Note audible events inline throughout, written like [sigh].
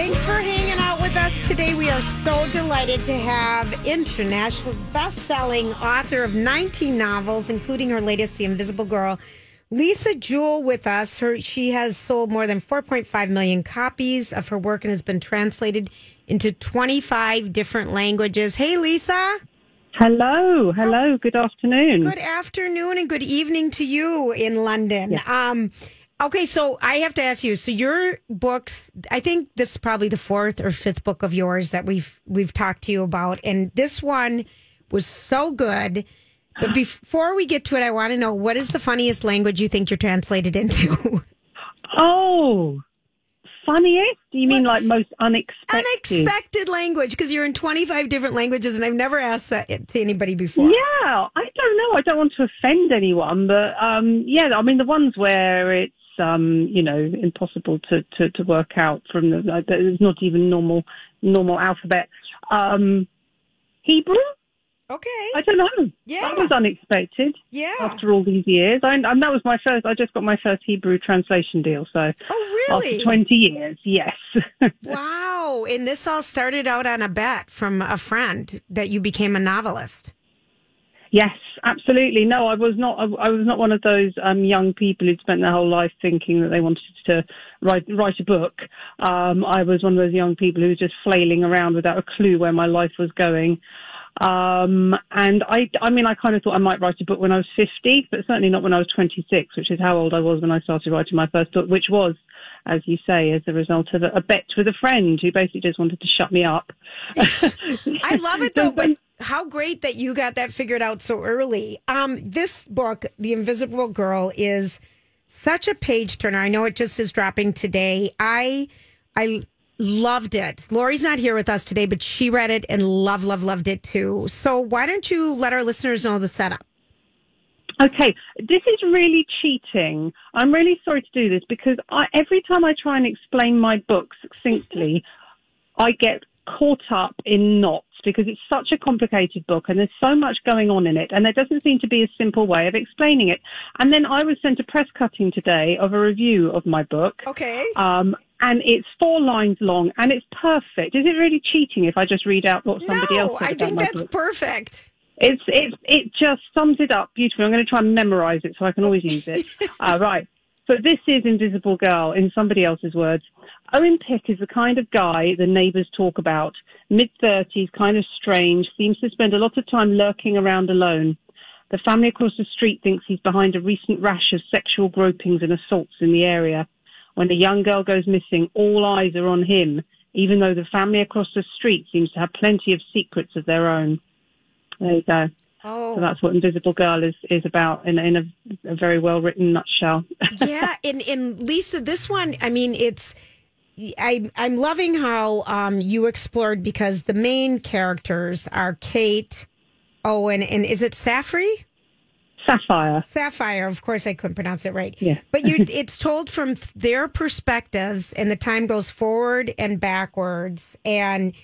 Thanks for hanging out with us today. We are so delighted to have international best-selling author of 19 novels, including her latest, The Invisible Girl, Lisa Jewell, with us. Her she has sold more than 4.5 million copies of her work and has been translated into 25 different languages. Hey, Lisa. Hello, hello. Good afternoon. Good afternoon and good evening to you in London. Um, okay, so I have to ask you. So your books, I think this is probably the fourth or fifth book of yours that we've we've talked to you about, and this one was so good. But before we get to it, I want to know what is the funniest language you think you're translated into? [laughs] Oh, funniest? Do you mean like most unexpected? Unexpected language because you're in 25 different languages, and I've never asked that to anybody before. Yeah, I don't know. I don't want to offend anyone, but um, yeah, I mean the ones where it's um, you know impossible to, to, to work out from the like, there's not even normal normal alphabet. Um, Hebrew? Okay. I don't know. Yeah. That was unexpected. Yeah. After all these years, I, and that was my first. I just got my first Hebrew translation deal. So Oh, really? after twenty years, yes. [laughs] Wow. And this all started out on a bet from a friend that you became a novelist. Yes, absolutely. No, I was not. I, I was not one of those um, young people who'd spent their whole life thinking that they wanted to write write a book. Um, I was one of those young people who was just flailing around without a clue where my life was going. Um, and I, I mean, I kind of thought I might write a book when I was 50, but certainly not when I was 26, which is how old I was when I started writing my first book, which was, as you say, as a result of a, a bet with a friend who basically just wanted to shut me up. [laughs] I love it [laughs] though, but how great that you got that figured out so early. Um, this book, The Invisible Girl, is such a page turner. I know it just is dropping today. I I loved it. Lori's not here with us today, but she read it and love, love, loved it too. So why don't you let our listeners know the setup? Okay, this is really cheating. I'm really sorry to do this because I, every time I try and explain my book succinctly, I get caught up in knots because it's such a complicated book and there's so much going on in it and there doesn't seem to be a simple way of explaining it. And then I was sent a press cutting today of a review of my book. Okay. Um, and it's four lines long and it's perfect. Is it really cheating if I just read out what somebody no, else said I about think that's book? perfect. It's it it just sums it up beautifully. I'm going to try and memorize it so I can always use it. [laughs] uh, right. So this is Invisible Girl in somebody else's words. Owen Pick is the kind of guy the neighbours talk about. Mid thirties, kind of strange, seems to spend a lot of time lurking around alone. The family across the street thinks he's behind a recent rash of sexual gropings and assaults in the area. When a young girl goes missing, all eyes are on him, even though the family across the street seems to have plenty of secrets of their own. There you go. Oh, So that's what Invisible Girl is, is about in, a- in a, a very well written nutshell. [laughs] yeah, and and Lisa, this one, I mean, it's I I'm loving how um you explored because the main characters are Kate, Owen, and is it Safri? Sapphire. Sapphire, of course, I couldn't pronounce it right. Yeah. but you, [laughs] it's told from their perspectives, and the time goes forward and backwards, and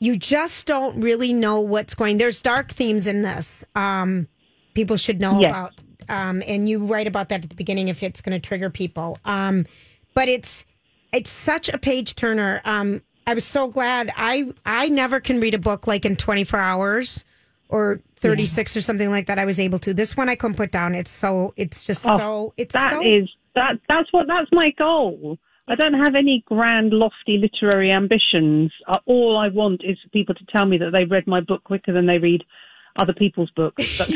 you just don't really know what's going. There's dark themes in this. Um, people should know Yes. about, um, and you write about that at the beginning if it's going to trigger people. Um, but it's it's such a page turner. Um, I was so glad. I I never can read a book like in 24 hours or 36 or something like that. I was able to. This one I couldn't put down. It's so. It's just Oh, so. It's That so. is that. That's what. That's my goal. I don't have any grand, lofty literary ambitions. Uh, all I want is for people to tell me that they read my book quicker than they read other people's books. [laughs]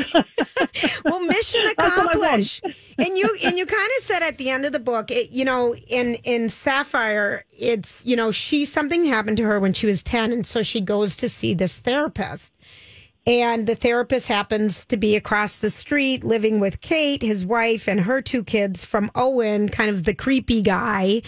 Well, mission [laughs] That's what I want. accomplished. and you and you kind of said at the end of the book, it, you know, in in Sapphire, it's you know, she something happened to her when she was ten, and so she goes to see this therapist. And the therapist happens to be across the street living with Kate, his wife, and her two kids from Owen, kind of the creepy guy.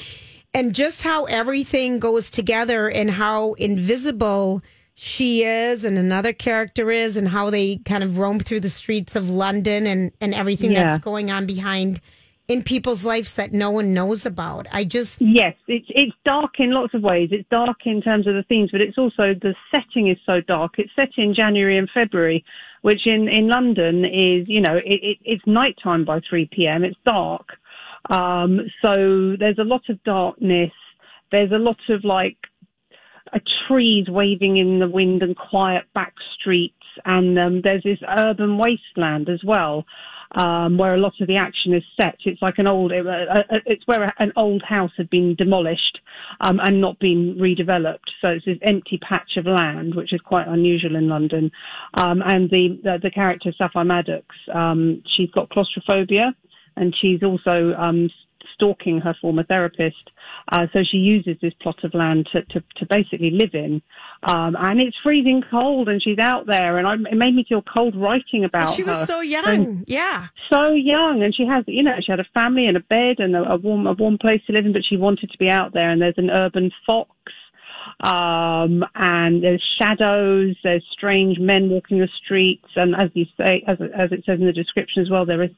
And just how everything goes together and how invisible she is and another character is, and how they kind of roam through the streets of London and, and everything Yeah. that's going on behind in people's lives that no one knows about. I just, Yes, it's it's dark in lots of ways. It's dark in terms of the themes, but it's also the setting is so dark. It's set in January and February, which in in London is you know it, it, it's nighttime by three p.m. It's dark, um, so there's a lot of darkness. there's a lot of like uh, trees waving in the wind and quiet back streets, and um, there's this urban wasteland as well um, where a lot of the action is set. It's like an old, uh, uh, it's where an old house had been demolished um, and not been redeveloped. So it's this empty patch of land, which is quite unusual in London. Um, and the, the, the character Sapphire Maddox, um, she's got claustrophobia, and she's also um, stalking her former therapist. Uh, so she uses this plot of land to, to, to basically live in. Um, and it's freezing cold and she's out there and I, it made me feel cold writing about she her. She was so young. And yeah. So young. And she has, you know, she had a family and a bed and a, a warm, a warm place to live in, but she wanted to be out there and there's an urban fox um, and there's shadows, there's strange men walking the streets, and as you say, as, as it says in the description as well, there is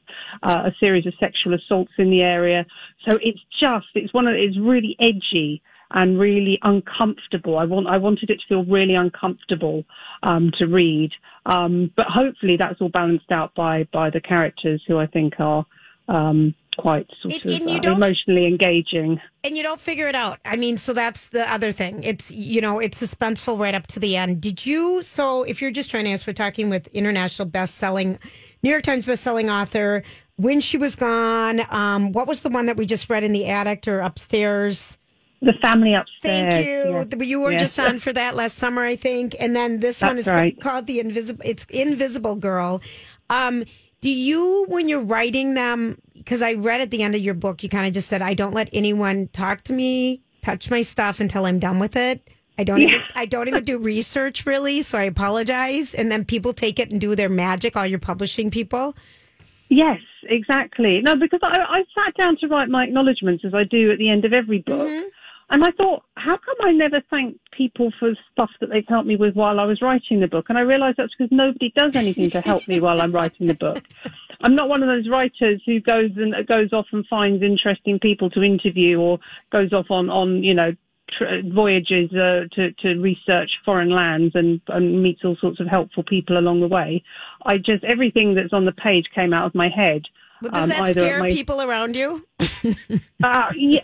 uh, a series of sexual assaults in the area. So it's just, it's one of, it's really edgy and really uncomfortable. I want, I wanted it to feel really uncomfortable um, to read, um, but hopefully that's all balanced out by by the characters who I think are um, quite sort It- and of you uh, don't- emotionally engaging. And you don't figure it out. I mean, so that's the other thing. It's, you know, it's suspenseful right up to the end. Did you, so if you're just joining us, we're talking with international best-selling, New York Times best-selling author, When She Was Gone. Um, what was the one that we just read in the attic or upstairs? The family upstairs. Thank you. The- You were Yeah. just on for that last summer, I think. And then this one is right. called the Invisible. It's Invisible Girl. Um, do you, when you're writing them, because I read at the end of your book, you kind of just said, "I don't let anyone talk to me, touch my stuff until I'm done with it." I don't even I don't even do research really, so I apologize. And then people take it and do their magic. All your publishing people. Yes, exactly. No, because I, I sat down to write my acknowledgements as I do at the end of every book. Mm-hmm. And I thought, how come I never thank people for stuff that they've helped me with while I was writing the book? And I realised that's because nobody does anything to help me while I'm writing the book. I'm not one of those writers who goes and goes off and finds interesting people to interview or goes off on, on you know, tr- voyages uh, to, to research foreign lands and, and meets all sorts of helpful people along the way. I just, everything that's on the page came out of my head. But does um, that scare my- people around you? [laughs] uh, yeah,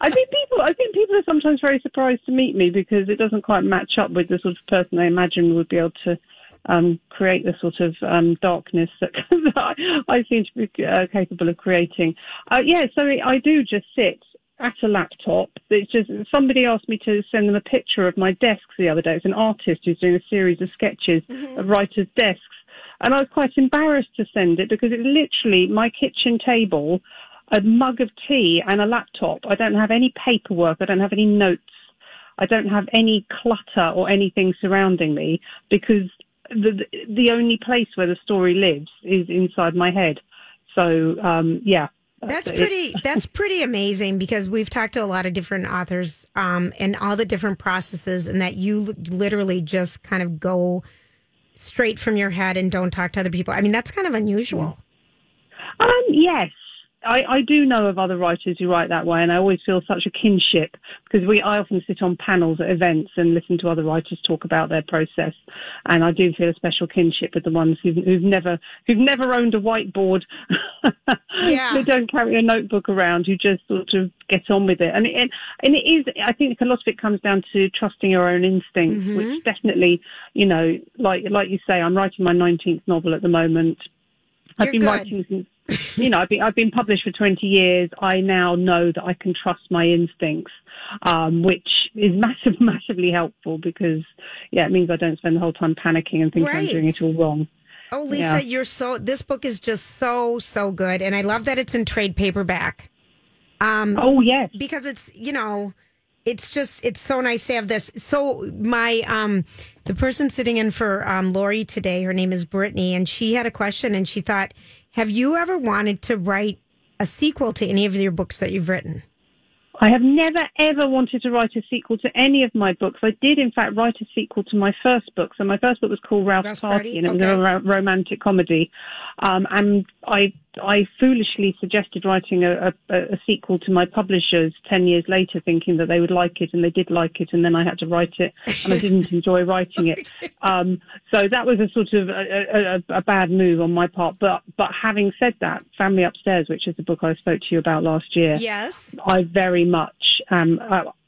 I think people. I think people are sometimes very surprised to meet me because it doesn't quite match up with the sort of person they imagine would be able to um, create the sort of um, darkness that, [laughs] that I, I seem to be uh, capable of creating. Uh, yeah, so I do just sit at a laptop. It's just somebody asked me to send them a picture of my desk the other day. It's an artist who's doing a series of sketches of writers' desks. And I was quite embarrassed to send it because it's literally my kitchen table, a mug of tea and a laptop. I don't have any paperwork. I don't have any notes. I don't have any clutter or anything surrounding me because the the only place where the story lives is inside my head. So um, yeah, That's pretty. That's pretty amazing because we've talked to a lot of different authors um, and all the different processes, and that you literally just kind of go straight from your head and don't talk to other people. I mean, that's kind of unusual. Um, yes. I, I do know of other writers who write that way, and I always feel such a kinship because we I often sit on panels at events and listen to other writers talk about their process, and I do feel a special kinship with the ones who've, who've never who've never owned a whiteboard, [laughs] Yeah. who don't carry a notebook around, who just sort of get on with it, and it, and it is I think a lot of it comes down to trusting your own instincts, mm-hmm. which definitely you know like like you say I'm writing my 19th novel at the moment. I've been good. writing since, [coughs] you know, I've been, I've been published for 20 years. I now know that I can trust my instincts, um, which is [laughs] massive, massively helpful because, yeah, it means I don't spend the whole time panicking and think I'm doing it all wrong. Oh, Lisa, Yeah. you're so. This book is just so so good, and I love that it's in trade paperback. Um, Oh, yes. because it's you know it's just it's so nice to have this so my um the person sitting in for um lori today her name is brittany and she had a question and she thought have you ever wanted to write a sequel to any of your books that you've written I have never ever wanted to write a sequel to any of my books. I did, in fact, write a sequel to my first book. So my first book was called Ralph's Party, Party, and it was okay. a ro- romantic comedy. Um, and I, I foolishly suggested writing a, a, a sequel to my publishers ten years later, thinking that they would like it, and they did like it. And then I had to write it, and I didn't [laughs] enjoy writing it. Um, so that was a sort of a, a, bad move on my part. But but having said that, Family Upstairs, which is the book I spoke to you about last year. yes I very much um,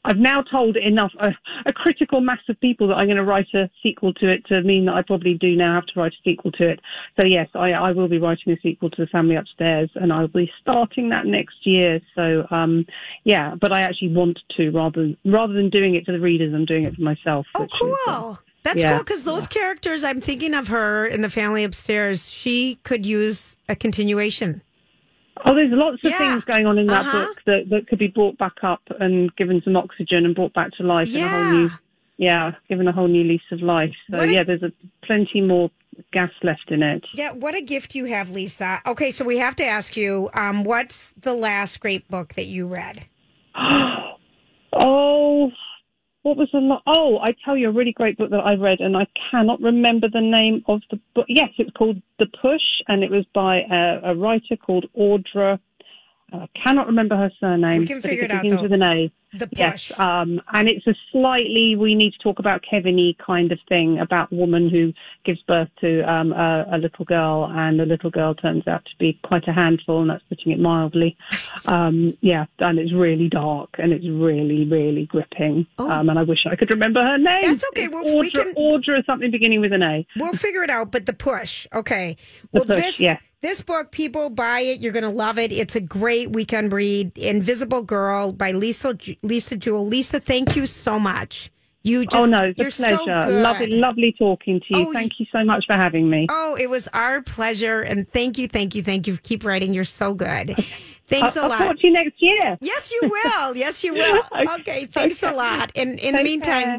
I've now told enough a, a critical mass of people that I'm going to write a sequel to it to mean that I probably do now have to write a sequel to it. So yes, I, I will be writing a sequel to The Family Upstairs, and I'll be starting that next year. So um, yeah, but I actually want to rather rather than doing it for the readers, I'm doing it for myself. Oh, which is, cool. uh, That's yeah, cool because those characters, I'm thinking of her in the family upstairs. She could use a continuation. Oh, there's lots of Yeah. things going on in that Uh-huh. book that, that could be brought back up and given some oxygen and brought back to life in a whole new, Yeah. yeah, given a whole new lease of life. So What a- yeah, there's a, plenty more gas left in it. Yeah, what a gift you have, Lisa. Okay, so we have to ask you, um, what's the last great book that you read? [gasps] Oh, what was the lo- oh? I tell you, a really great book that I read, and I cannot remember the name of the book. Yes, it's called The Push, and it was by a, a writer called Audra. I cannot remember her surname. We can figure it out, begins though. with an A. The Push. Yes, um, and it's a slightly we need to talk about Kevin-y kind of thing about a woman who gives birth to um, a, a little girl, and the little girl turns out to be quite a handful, and that's putting it mildly. [laughs] Um, yeah, and it's really dark and it's really, really gripping. Um, and I wish I could remember her name. Oh. That's okay. Well, we Audra, can- Audra something beginning with an A. We'll figure it out, but the push. Okay. The well, Push, this yeah. this book, people buy it. You're going to love it. It's a great weekend read. Invisible Girl by Lisa Lisa Jewell. Lisa, thank you so much. You oh, just oh no, it's a pleasure. So lovely, lovely talking to you. Oh, Thank you so much for having me. Oh, it was our pleasure, and thank you, thank you, thank you. Keep writing. You're so good. Thanks I'll, a I'll lot. talk to you next year. Yes, you will. Yes, you will. [laughs] Okay. Okay, thanks a lot. And in the meantime, care.